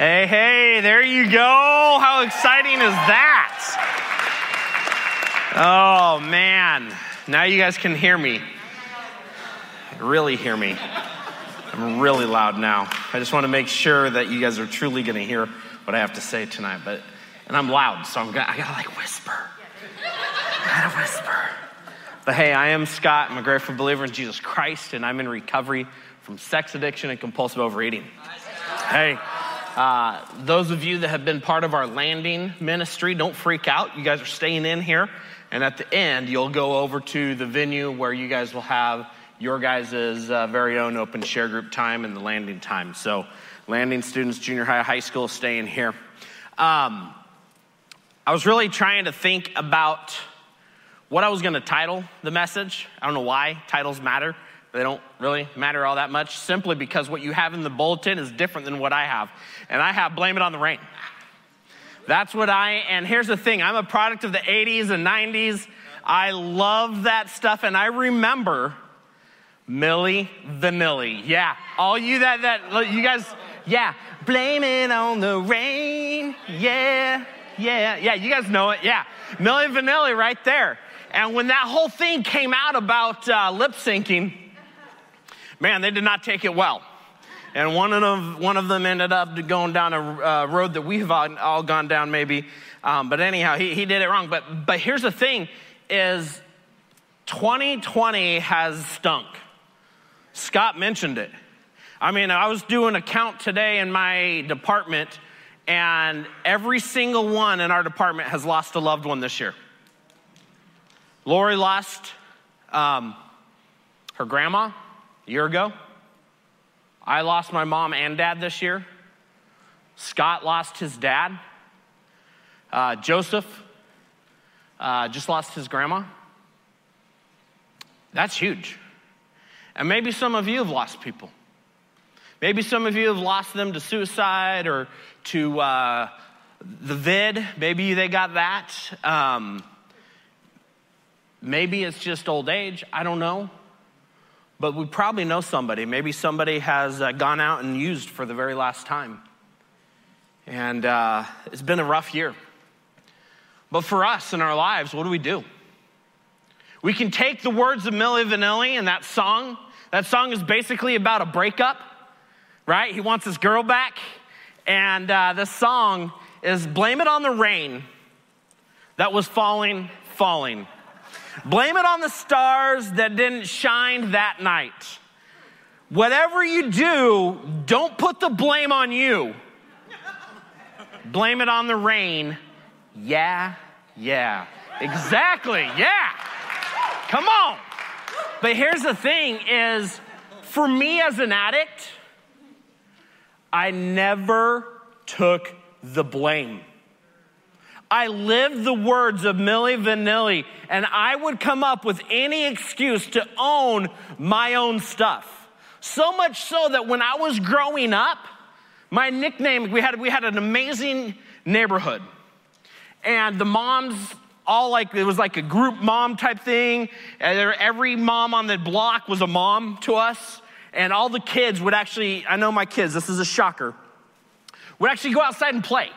Hey, hey, there you go. How exciting is that? Oh, man. Now you guys can hear me. Really hear me. I'm really loud now. I just want to make sure that you guys are truly going to hear what I have to say tonight. But and I'm loud, so I'm gonna, I gotta like whisper. I gotta whisper. But hey, I am Scott. I'm a grateful believer in Jesus Christ, and I'm in recovery from sex addiction and compulsive overeating. Hey, uh, those of you that have been part of our landing ministry, don't freak out. You guys are staying in here. And at the end, you'll go over to the venue where you guys will have your guys' uh, very own open share group time and the landing time. So, landing students, junior high, high school, staying here. Um, I was really trying to think about what I was going to title the message. I don't know why titles matter. They don't really matter all that much, simply because what you have in the bulletin is different than what I have. And I have Blame It on the Rain. That's what I, and here's the thing I'm a product of the 80s and 90s. I love that stuff, and I remember Milli Vanilli. Yeah, all you that, that, you guys, yeah. Blame it on the rain, yeah, yeah, yeah. You guys know it, yeah. Milli Vanilli right there. And when that whole thing came out about uh, lip syncing, man, they did not take it well. And one of them, one of them ended up going down a uh, road that we've all, gone down, maybe. Um, but anyhow, he, he did it wrong. But, but here's the thing is 2020 has stunk. Scott mentioned it. I mean, I was doing a count today in my department, and every single one in our department has lost a loved one this year. Lori lost um, her grandma year ago. I lost my mom and dad this year. Scott lost his dad. Uh, Joseph uh, just lost his grandma. That's huge. And maybe some of you have lost people. Maybe some of you have lost them to suicide or to uh, the vid. Maybe they got that. Um, maybe it's just old age. I don't know. But we probably know somebody. Maybe somebody has uh, gone out and used for the very last time. And uh, it's been a rough year. But for us in our lives, what do we do? We can take the words of Milli Vanilli and that song. That song is basically about a breakup, right? He wants his girl back. And uh, the song is Blame It on the Rain that was falling, falling. Blame it on the stars that didn't shine that night. Whatever you do, don't put the blame on you. Blame it on the rain. Yeah, yeah. Exactly, yeah. Come on. But here's the thing is for me as an addict, I never took the blame. I lived the words of Milli Vanilli, and I would come up with any excuse to own my own stuff. So much so that when I was growing up, my nickname, we had, we had an amazing neighborhood. And the moms all like, it was like a group mom type thing. And every mom on the block was a mom to us. And all the kids would actually, I know my kids, this is a shocker, would actually go outside and play,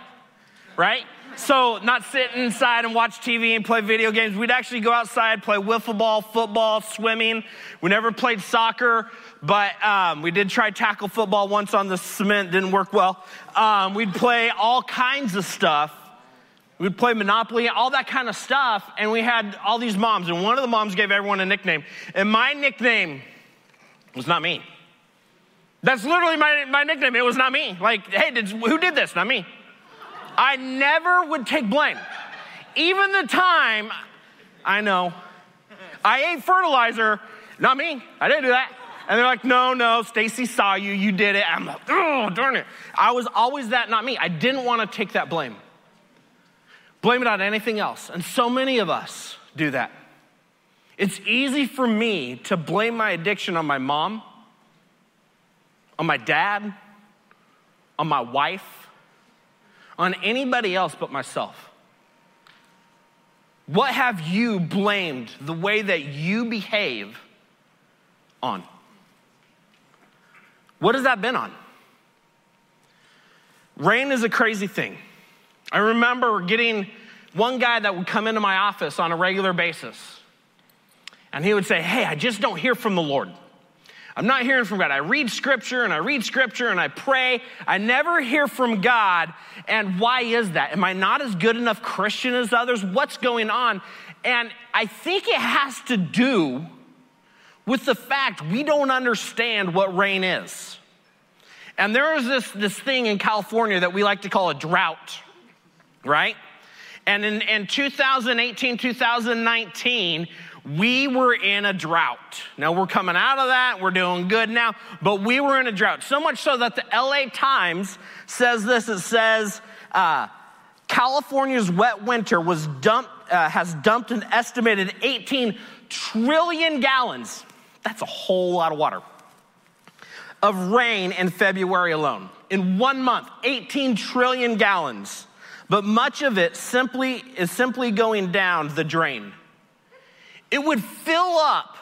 right? So, not sit inside and watch TV and play video games. We'd actually go outside, play wiffle ball, football, swimming. We never played soccer, but um, we did try tackle football once on the cement, didn't work well. Um, we'd play all kinds of stuff. We'd play Monopoly, all that kind of stuff, and we had all these moms, and one of the moms gave everyone a nickname. And my nickname was not me. That's literally my, my nickname. It was not me. Like, hey, did, who did this? Not me. I never would take blame. Even the time, I know, I ate fertilizer, not me, I didn't do that. And they're like, no, no, Stacy saw you, you did it. I'm like, oh, darn it. I was always that, not me. I didn't want to take that blame. Blame it on anything else. And so many of us do that. It's easy for me to blame my addiction on my mom, on my dad, on my wife, on anybody else but myself. What have you blamed the way that you behave on? What has that been on? Rain is a crazy thing. I remember getting one guy that would come into my office on a regular basis, and he would say, Hey, I just don't hear from the Lord. I'm not hearing from God. I read scripture and I read scripture and I pray. I never hear from God. And why is that? Am I not as good enough Christian as others? What's going on? And I think it has to do with the fact we don't understand what rain is. And there is this, this thing in California that we like to call a drought, right? And in, in 2018, 2019, we were in a drought. Now we're coming out of that, we're doing good now, but we were in a drought. So much so that the LA Times says this it says, uh, California's wet winter was dumped, uh, has dumped an estimated 18 trillion gallons. That's a whole lot of water. Of rain in February alone. In one month, 18 trillion gallons. But much of it simply is simply going down the drain it would fill up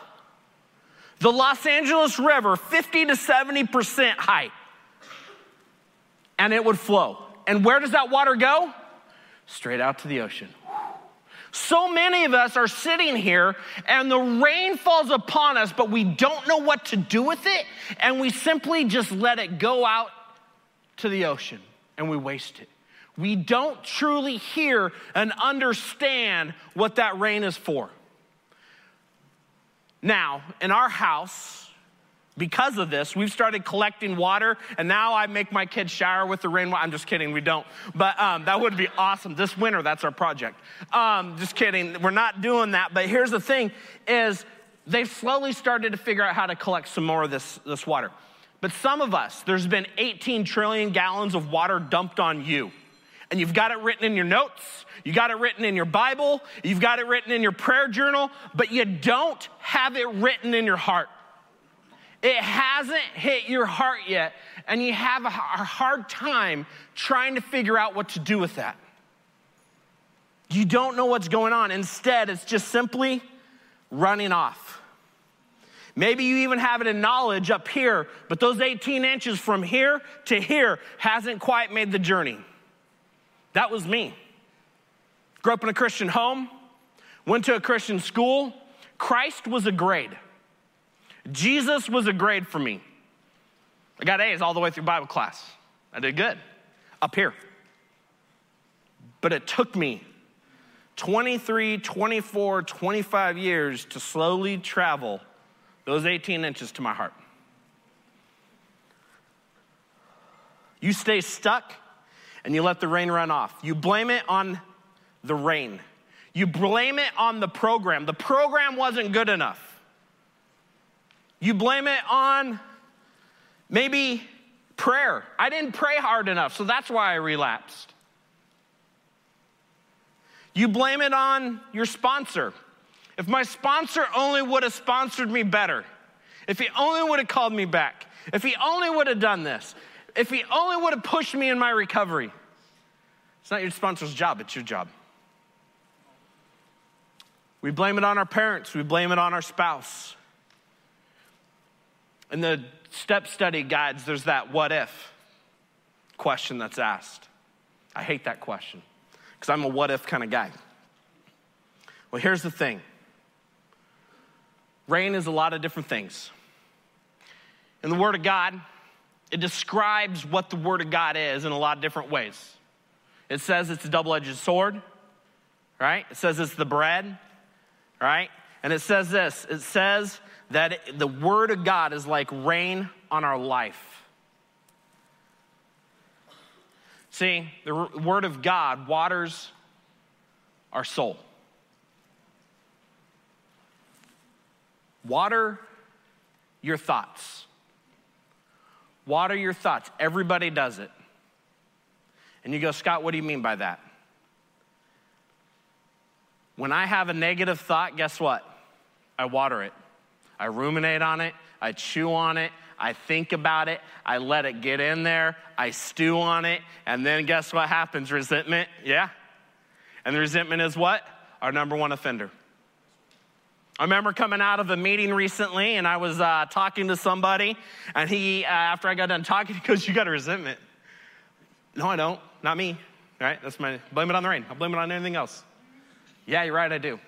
the Los Angeles River 50 to 70% height, and it would flow. And where does that water go? Straight out to the ocean. So many of us are sitting here and the rain falls upon us, but we don't know what to do with it, and we simply just let it go out to the ocean and we waste it. We don't truly hear and understand what that rain is for. Now, in our house, because of this, we've started collecting water, and now I make my kids shower with the rainwater. I'm just kidding, we don't. But um, that would be awesome. This winter, that's our project. Um, just kidding, we're not doing that. But here's the thing: is they've slowly started to figure out how to collect some more of this, this water. But some of us, there's been 18 trillion gallons of water dumped on you and you've got it written in your notes, you got it written in your Bible, you've got it written in your prayer journal, but you don't have it written in your heart. It hasn't hit your heart yet, and you have a hard time trying to figure out what to do with that. You don't know what's going on. Instead, it's just simply running off. Maybe you even have it in knowledge up here, but those 18 inches from here to here hasn't quite made the journey. That was me. Grew up in a Christian home, went to a Christian school. Christ was a grade. Jesus was a grade for me. I got A's all the way through Bible class. I did good up here. But it took me 23, 24, 25 years to slowly travel those 18 inches to my heart. You stay stuck and you let the rain run off. You blame it on the rain. You blame it on the program. The program wasn't good enough. You blame it on maybe prayer. I didn't pray hard enough, so that's why I relapsed. You blame it on your sponsor. If my sponsor only would have sponsored me better, if he only would have called me back, if he only would have done this, if he only would have pushed me in my recovery. It's not your sponsor's job, it's your job. We blame it on our parents, we blame it on our spouse. In the step study guides, there's that what if question that's asked. I hate that question because I'm a what if kind of guy. Well, here's the thing rain is a lot of different things. In the Word of God, it describes what the Word of God is in a lot of different ways. It says it's a double edged sword, right? It says it's the bread, right? And it says this it says that the Word of God is like rain on our life. See, the Word of God waters our soul. Water your thoughts. Water your thoughts. Everybody does it. And you go, Scott, what do you mean by that? When I have a negative thought, guess what? I water it. I ruminate on it. I chew on it. I think about it. I let it get in there. I stew on it. And then guess what happens? Resentment. Yeah. And the resentment is what? Our number one offender. I remember coming out of a meeting recently and I was uh, talking to somebody, and he, uh, after I got done talking, he goes, You got a resentment. No, I don't. Not me. Right? That's my blame it on the rain. I'll blame it on anything else. Yeah, you're right, I do.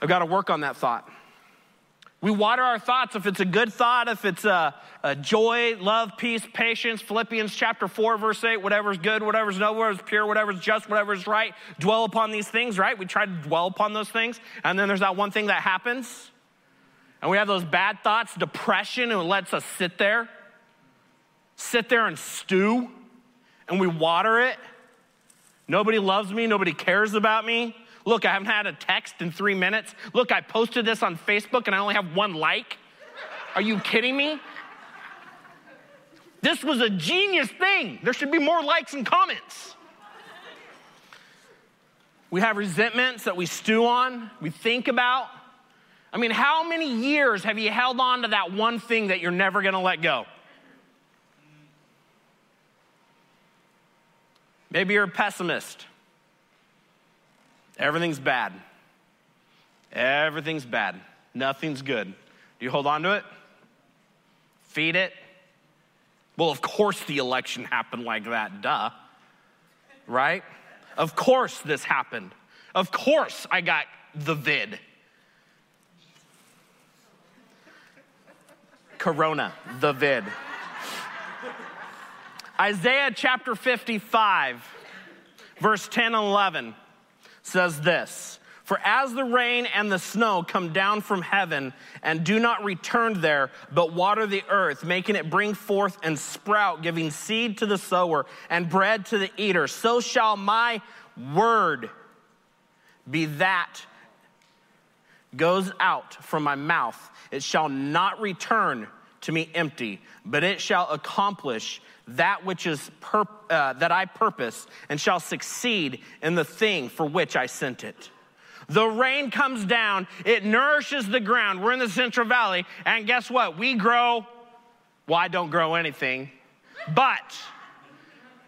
I've got to work on that thought. We water our thoughts if it's a good thought, if it's a, a, joy, love, peace, patience, Philippians chapter 4, verse 8, whatever's good, whatever's noble, whatever's pure, whatever's just, whatever's right, dwell upon these things, right? We try to dwell upon those things. And then there's that one thing that happens. And we have those bad thoughts, depression, and it lets us sit there, sit there and stew, and we water it. Nobody loves me, nobody cares about me. Look, I haven't had a text in three minutes. Look, I posted this on Facebook and I only have one like. Are you kidding me? This was a genius thing. There should be more likes and comments. We have resentments that we stew on, we think about. I mean, how many years have you held on to that one thing that you're never gonna let go? Maybe you're a pessimist. Everything's bad. Everything's bad. Nothing's good. Do you hold on to it? Feed it? Well, of course the election happened like that, duh. Right? Of course this happened. Of course I got the vid. Corona, the vid. Isaiah chapter 55, verse 10 and 11 says this For as the rain and the snow come down from heaven and do not return there, but water the earth, making it bring forth and sprout, giving seed to the sower and bread to the eater, so shall my word be that goes out from my mouth. It shall not return to me empty, but it shall accomplish that which is uh, that I purpose and shall succeed in the thing for which I sent it. The rain comes down, it nourishes the ground. We're in the Central Valley, and guess what? We grow, well, I don't grow anything, but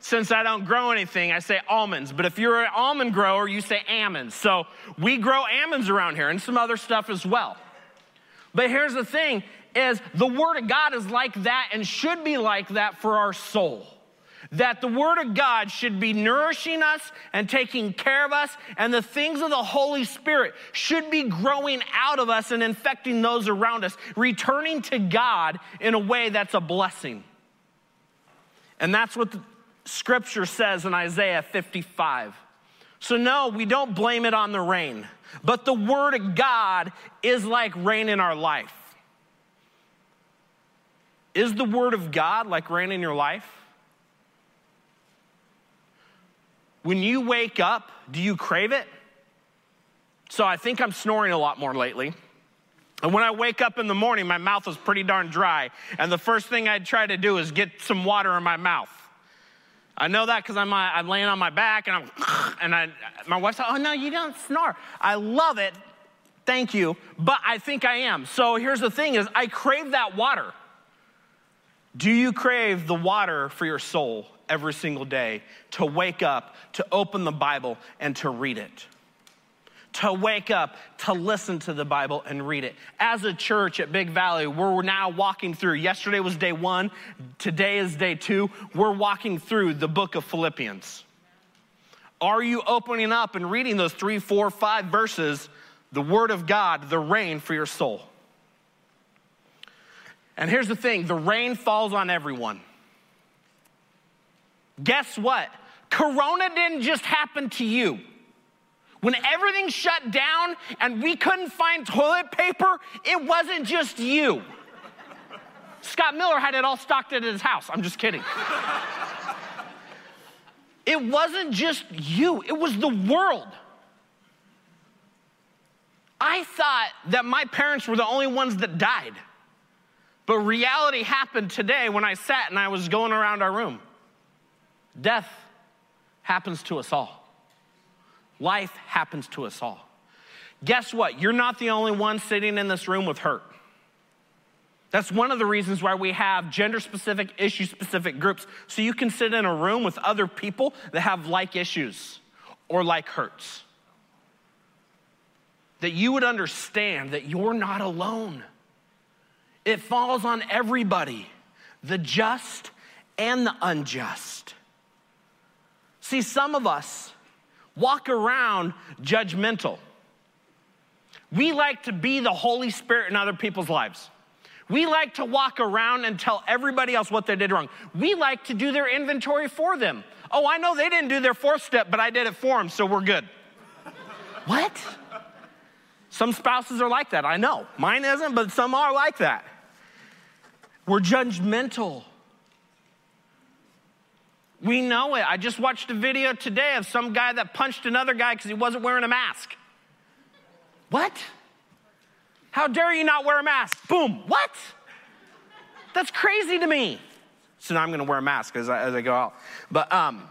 since I don't grow anything, I say almonds. But if you're an almond grower, you say almonds. So we grow almonds around here and some other stuff as well. But here's the thing is the Word of God is like that and should be like that for our soul. That the Word of God should be nourishing us and taking care of us, and the things of the Holy Spirit should be growing out of us and infecting those around us, returning to God in a way that's a blessing. And that's what the scripture says in Isaiah 55. So, no, we don't blame it on the rain, but the Word of God is like rain in our life. Is the Word of God like rain in your life? When you wake up, do you crave it? So I think I'm snoring a lot more lately. And when I wake up in the morning, my mouth is pretty darn dry. And the first thing I'd try to do is get some water in my mouth. I know that because I'm, uh, I'm laying on my back and I'm, and I, my wife's like, oh no, you don't snore. I love it. Thank you. But I think I am. So here's the thing is I crave that water. Do you crave the water for your soul every single day to wake up, to open the Bible, and to read it? To wake up, to listen to the Bible and read it. As a church at Big Valley, we're now walking through, yesterday was day one, today is day two. We're walking through the book of Philippians. Are you opening up and reading those three, four, five verses, the Word of God, the rain for your soul? And here's the thing the rain falls on everyone. Guess what? Corona didn't just happen to you. When everything shut down and we couldn't find toilet paper, it wasn't just you. Scott Miller had it all stocked at his house. I'm just kidding. it wasn't just you, it was the world. I thought that my parents were the only ones that died. But reality happened today when I sat and I was going around our room. Death happens to us all. Life happens to us all. Guess what? You're not the only one sitting in this room with hurt. That's one of the reasons why we have gender specific, issue specific groups. So you can sit in a room with other people that have like issues or like hurts. That you would understand that you're not alone. It falls on everybody, the just and the unjust. See, some of us walk around judgmental. We like to be the Holy Spirit in other people's lives. We like to walk around and tell everybody else what they did wrong. We like to do their inventory for them. Oh, I know they didn't do their fourth step, but I did it for them, so we're good. what? Some spouses are like that, I know. Mine isn't, but some are like that. We're judgmental. We know it. I just watched a video today of some guy that punched another guy because he wasn't wearing a mask. What? How dare you not wear a mask? Boom. What? That's crazy to me. So now I'm going to wear a mask as I, as I go out. But um,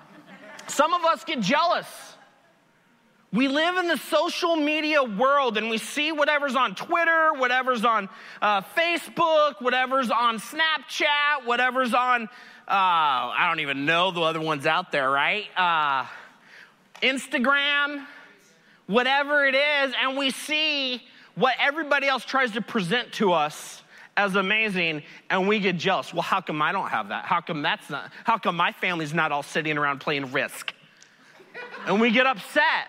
some of us get jealous. We live in the social media world and we see whatever's on Twitter, whatever's on uh, Facebook, whatever's on Snapchat, whatever's on, uh, I don't even know the other ones out there, right? Uh, Instagram, whatever it is, and we see what everybody else tries to present to us as amazing and we get jealous. Well, how come I don't have that? How come that's not, how come my family's not all sitting around playing risk? And we get upset.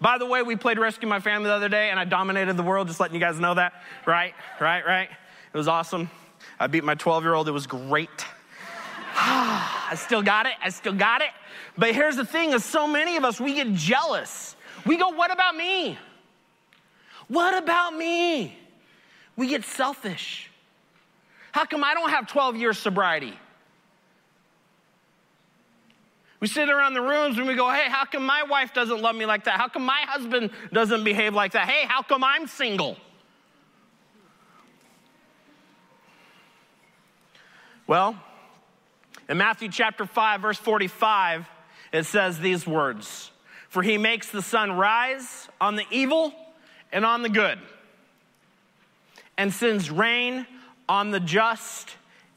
By the way, we played Rescue my family the other day and I dominated the world, just letting you guys know that. Right, right, right. It was awesome. I beat my 12 year old, it was great. I still got it, I still got it. But here's the thing is so many of us, we get jealous. We go, what about me? What about me? We get selfish. How come I don't have 12 years sobriety? We sit around the rooms and we go, hey, how come my wife doesn't love me like that? How come my husband doesn't behave like that? Hey, how come I'm single? Well, in Matthew chapter 5, verse 45, it says these words For he makes the sun rise on the evil and on the good, and sends rain on the just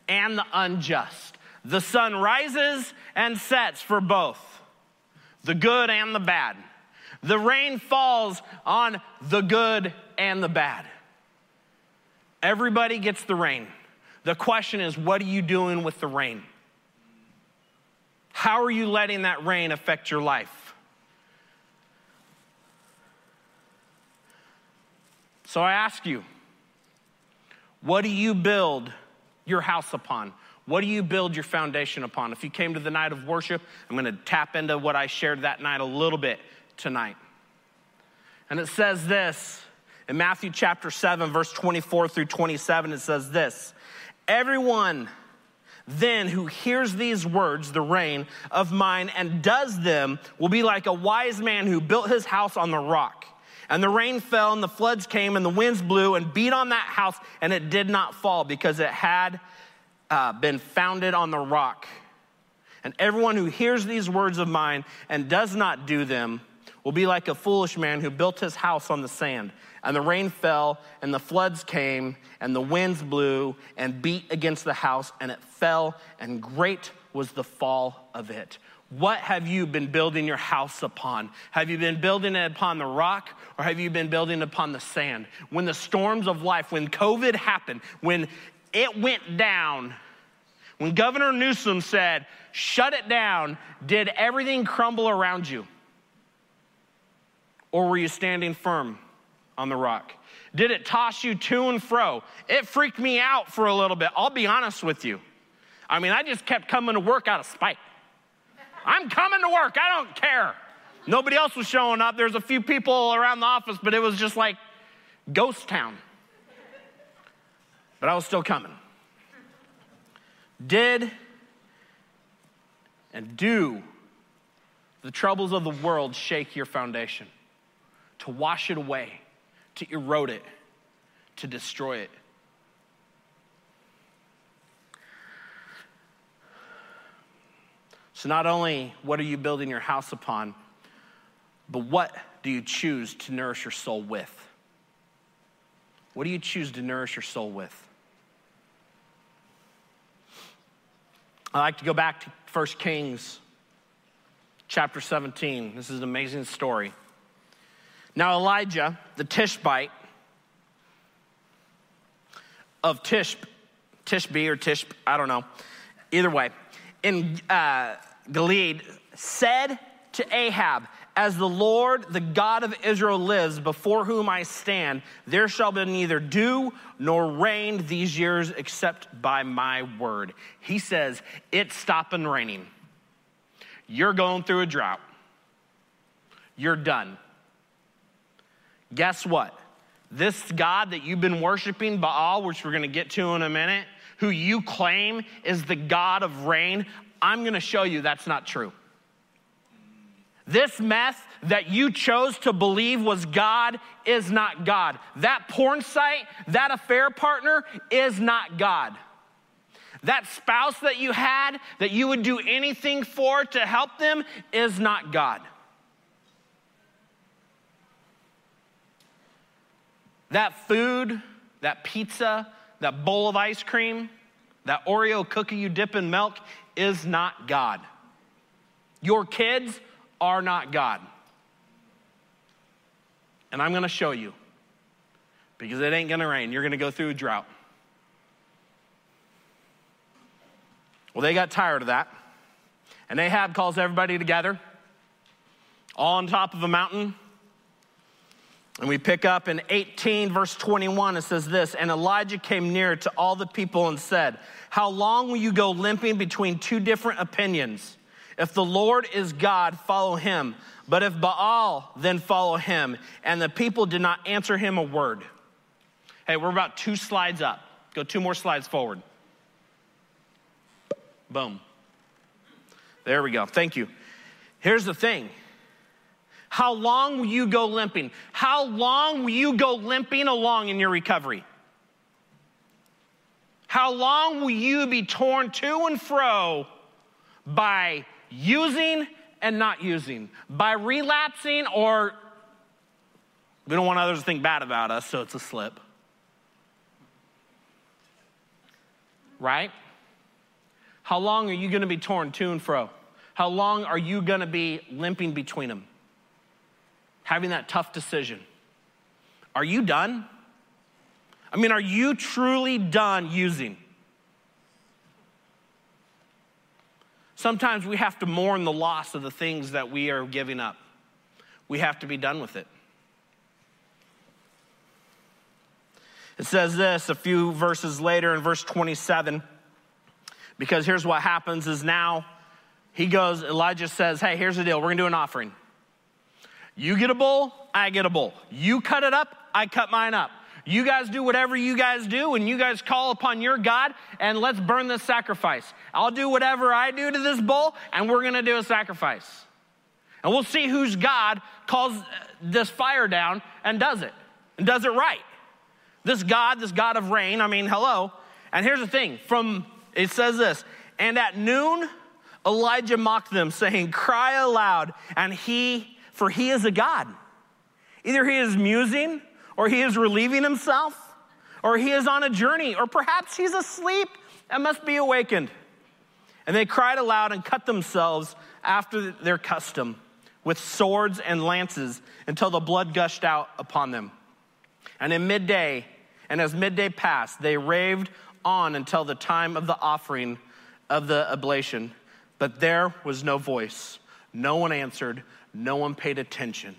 and the unjust. The sun rises and sets for both the good and the bad. The rain falls on the good and the bad. Everybody gets the rain. The question is, what are you doing with the rain? How are you letting that rain affect your life? So I ask you, what do you build your house upon? What do you build your foundation upon? If you came to the night of worship, I'm going to tap into what I shared that night a little bit tonight. And it says this in Matthew chapter 7, verse 24 through 27, it says this Everyone then who hears these words, the rain of mine, and does them will be like a wise man who built his house on the rock. And the rain fell, and the floods came, and the winds blew and beat on that house, and it did not fall because it had uh, been founded on the rock. And everyone who hears these words of mine and does not do them will be like a foolish man who built his house on the sand. And the rain fell, and the floods came, and the winds blew and beat against the house, and it fell, and great was the fall of it. What have you been building your house upon? Have you been building it upon the rock or have you been building upon the sand? When the storms of life, when COVID happened, when it went down, when Governor Newsom said, shut it down, did everything crumble around you? Or were you standing firm on the rock? Did it toss you to and fro? It freaked me out for a little bit. I'll be honest with you. I mean, I just kept coming to work out of spite. I'm coming to work. I don't care. Nobody else was showing up. There's a few people around the office, but it was just like ghost town. But I was still coming. Did and do the troubles of the world shake your foundation? To wash it away, to erode it, to destroy it? So, not only what are you building your house upon, but what do you choose to nourish your soul with? What do you choose to nourish your soul with? I like to go back to 1 Kings chapter 17. This is an amazing story. Now, Elijah, the Tishbite of Tish, Tishbe or Tish, I don't know. Either way, in uh, Gilead said to Ahab, As the Lord, the God of Israel, lives, before whom I stand, there shall be neither dew nor rain these years except by my word. He says, It's stopping raining. You're going through a drought. You're done. Guess what? This God that you've been worshiping, Baal, which we're going to get to in a minute, who you claim is the God of rain, I'm going to show you that's not true. This mess that you chose to believe was God is not God. That porn site, that affair partner is not God. That spouse that you had that you would do anything for to help them is not God. That food, that pizza, that bowl of ice cream, that Oreo cookie you dip in milk is not God. Your kids are not God. And I'm going to show you because it ain't going to rain. You're going to go through a drought. Well, they got tired of that. And Ahab calls everybody together, all on top of a mountain. And we pick up in 18, verse 21, it says this And Elijah came near to all the people and said, How long will you go limping between two different opinions? If the Lord is God, follow him. But if Baal, then follow him. And the people did not answer him a word. Hey, we're about two slides up. Go two more slides forward. Boom. There we go. Thank you. Here's the thing how long will you go limping? How long will you go limping along in your recovery? How long will you be torn to and fro by using and not using, by relapsing or we don't want others to think bad about us, so it's a slip. Right? How long are you going to be torn to and fro? How long are you going to be limping between them? Having that tough decision. Are you done? I mean, are you truly done using? Sometimes we have to mourn the loss of the things that we are giving up. We have to be done with it. It says this a few verses later in verse 27 because here's what happens is now he goes Elijah says, "Hey, here's the deal. We're going to do an offering. You get a bull, I get a bull. You cut it up, I cut mine up. You guys do whatever you guys do, and you guys call upon your God, and let's burn this sacrifice. I'll do whatever I do to this bull, and we're gonna do a sacrifice. And we'll see whose God calls uh, this fire down and does it, and does it right. This God, this God of rain, I mean, hello. And here's the thing from it says this, and at noon, Elijah mocked them, saying, Cry aloud, and he, for he is a God. Either he is musing or he is relieving himself, or he is on a journey, or perhaps he's asleep and must be awakened. And they cried aloud and cut themselves after their custom with swords and lances until the blood gushed out upon them. And in midday, and as midday passed, they raved on until the time of the offering of the oblation. But there was no voice. No one answered. No one paid attention.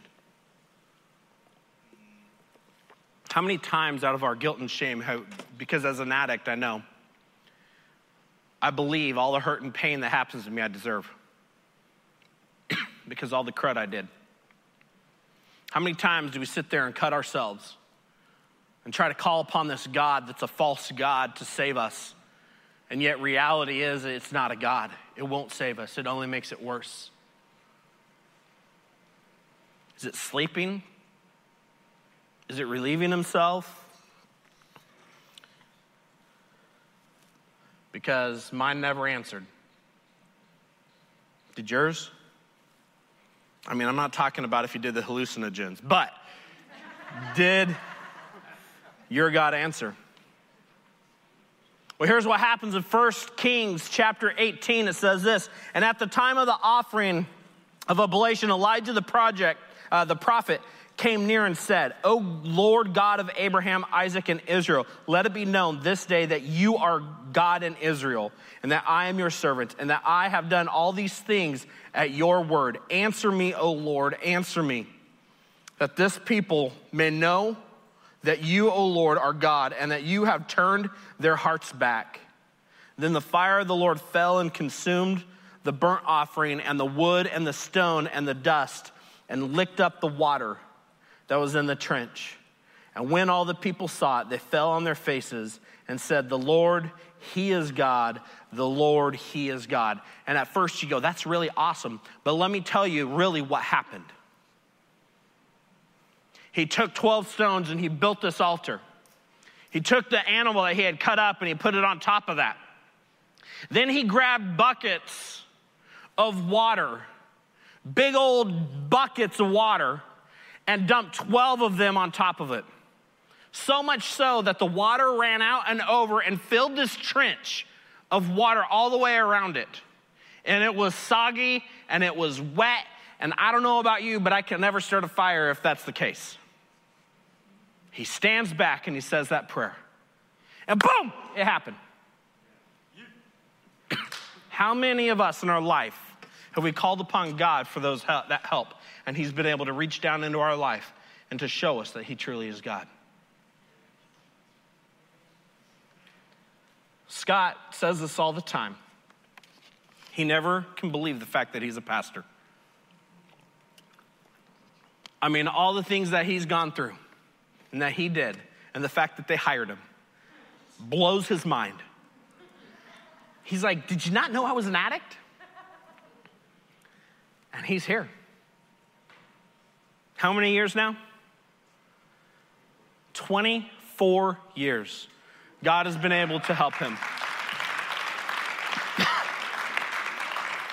How many times out of our guilt and shame, how, because as an addict, I know, I believe all the hurt and pain that happens to me, I deserve. because all the crud I did. How many times do we sit there and cut ourselves and try to call upon this God that's a false God to save us? And yet, reality is, it's not a God. It won't save us, it only makes it worse. Is it sleeping? Is it relieving himself? Because mine never answered. Did yours? I mean, I'm not talking about if you did the hallucinogens, but did your God answer? Well, here's what happens in 1 Kings chapter 18. It says this, and at the time of the offering of oblation, Elijah the project, uh, the prophet, came near and said, O Lord God of Abraham, Isaac, and Israel, let it be known this day that you are God in Israel, and that I am your servant, and that I have done all these things at your word. Answer me, O Lord, answer me, that this people may know that you, O Lord, are God, and that you have turned their hearts back. Then the fire of the Lord fell and consumed the burnt offering, and the wood, and the stone, and the dust, and licked up the water that was in the trench. And when all the people saw it, they fell on their faces and said, The Lord, He is God. The Lord, He is God. And at first you go, That's really awesome. But let me tell you really what happened. He took 12 stones and he built this altar. He took the animal that he had cut up and he put it on top of that. Then he grabbed buckets of water, big old buckets of water, and dumped 12 of them on top of it. So much so that the water ran out and over and filled this trench of water all the way around it. And it was soggy and it was wet. And I don't know about you, but I can never start a fire if that's the case. He stands back and he says that prayer. And boom, it happened. How many of us in our life have we called upon God for those that help? And He's been able to reach down into our life and to show us that He truly is God. Scott says this all the time. He never can believe the fact that he's a pastor. I mean, all the things that he's gone through and that he did, and the fact that they hired him blows his mind. He's like, Did you not know I was an addict? And he's here. How many years now? 24 years. God has been able to help him.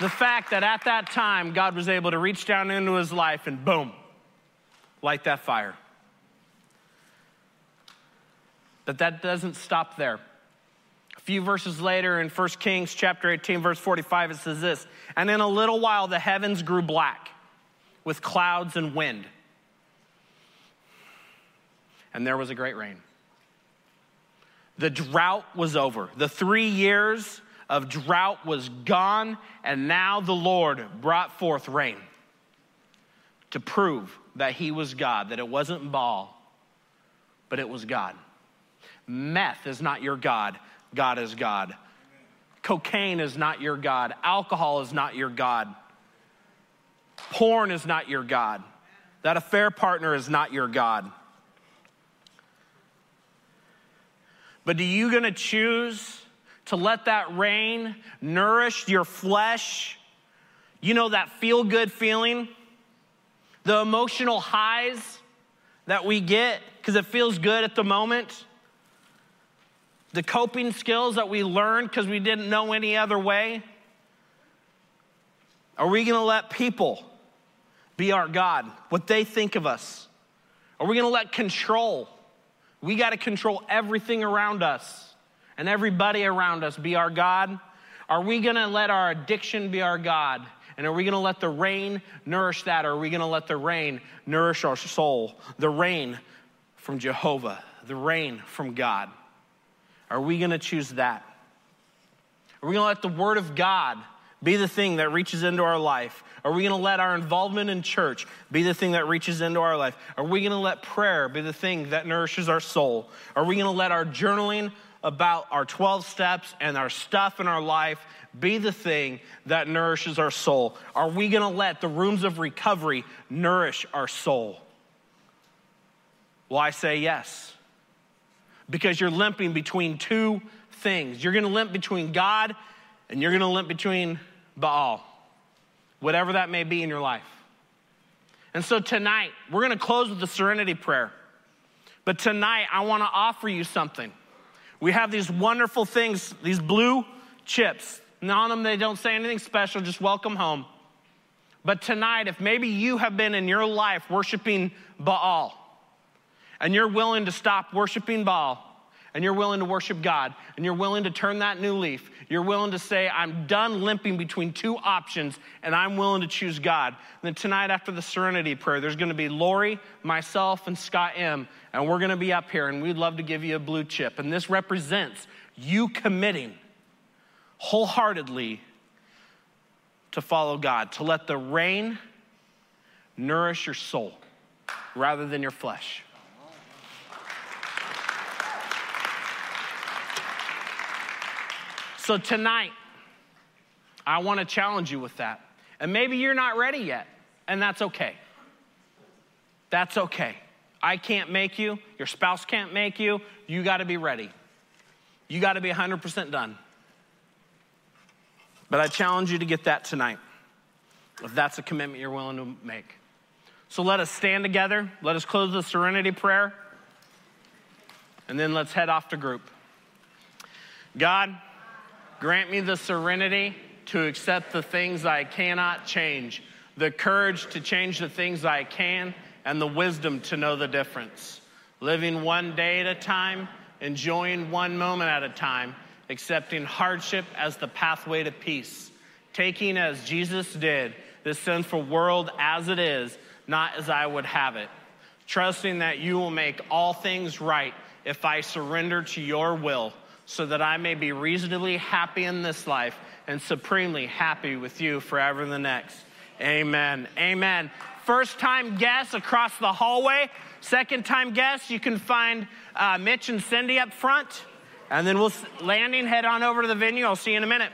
the fact that at that time, God was able to reach down into his life and boom, light that fire. But that doesn't stop there. Few verses later in 1 Kings chapter 18 verse 45 it says this, and in a little while the heavens grew black with clouds and wind. And there was a great rain. The drought was over. The 3 years of drought was gone and now the Lord brought forth rain to prove that he was God, that it wasn't Baal, but it was God. Meth is not your God. God is God. Cocaine is not your God. Alcohol is not your God. Porn is not your God. That affair partner is not your God. But are you going to choose to let that rain nourish your flesh? You know, that feel good feeling? The emotional highs that we get because it feels good at the moment? The coping skills that we learned because we didn't know any other way? Are we going to let people be our God, what they think of us? Are we going to let control? We got to control everything around us and everybody around us be our God. Are we going to let our addiction be our God? And are we going to let the rain nourish that? Or are we going to let the rain nourish our soul? The rain from Jehovah, the rain from God. Are we going to choose that? Are we going to let the Word of God be the thing that reaches into our life? Are we going to let our involvement in church be the thing that reaches into our life? Are we going to let prayer be the thing that nourishes our soul? Are we going to let our journaling about our 12 steps and our stuff in our life be the thing that nourishes our soul? Are we going to let the rooms of recovery nourish our soul? Well, I say yes because you're limping between two things. You're going to limp between God and you're going to limp between Baal, whatever that may be in your life. And so tonight, we're going to close with the serenity prayer. But tonight, I want to offer you something. We have these wonderful things, these blue chips. And on them, they don't say anything special, just welcome home. But tonight, if maybe you have been in your life worshiping Baal, and you're willing to stop worshiping Baal and you're willing to worship God and you're willing to turn that new leaf, you're willing to say, I'm done limping between two options and I'm willing to choose God. And then tonight, after the serenity prayer, there's going to be Lori, myself, and Scott M. And we're going to be up here and we'd love to give you a blue chip. And this represents you committing wholeheartedly to follow God, to let the rain nourish your soul rather than your flesh. So tonight, I want to challenge you with that. And maybe you're not ready yet, and that's okay. That's okay. I can't make you, your spouse can't make you. You got to be ready. You got to be 100% done. But I challenge you to get that tonight, if that's a commitment you're willing to make. So let us stand together. Let us close the serenity prayer. And then let's head off to group. God, grant me the serenity to accept the things I cannot change, the courage to change the things I can, and the wisdom to know the difference. Living one day at a time, enjoying one moment at a time, accepting hardship as the pathway to peace, taking as Jesus did this sinful world as it is, not as I would have it, trusting that you will make all things right if I surrender to your will, so that I may be reasonably happy in this life and supremely happy with you forever in the next. Amen. Amen. First time guests across the hallway. Second time guests, you can find uh, Mitch and Cindy up front. And then we'll landing, head on over to the venue. I'll see you in a minute.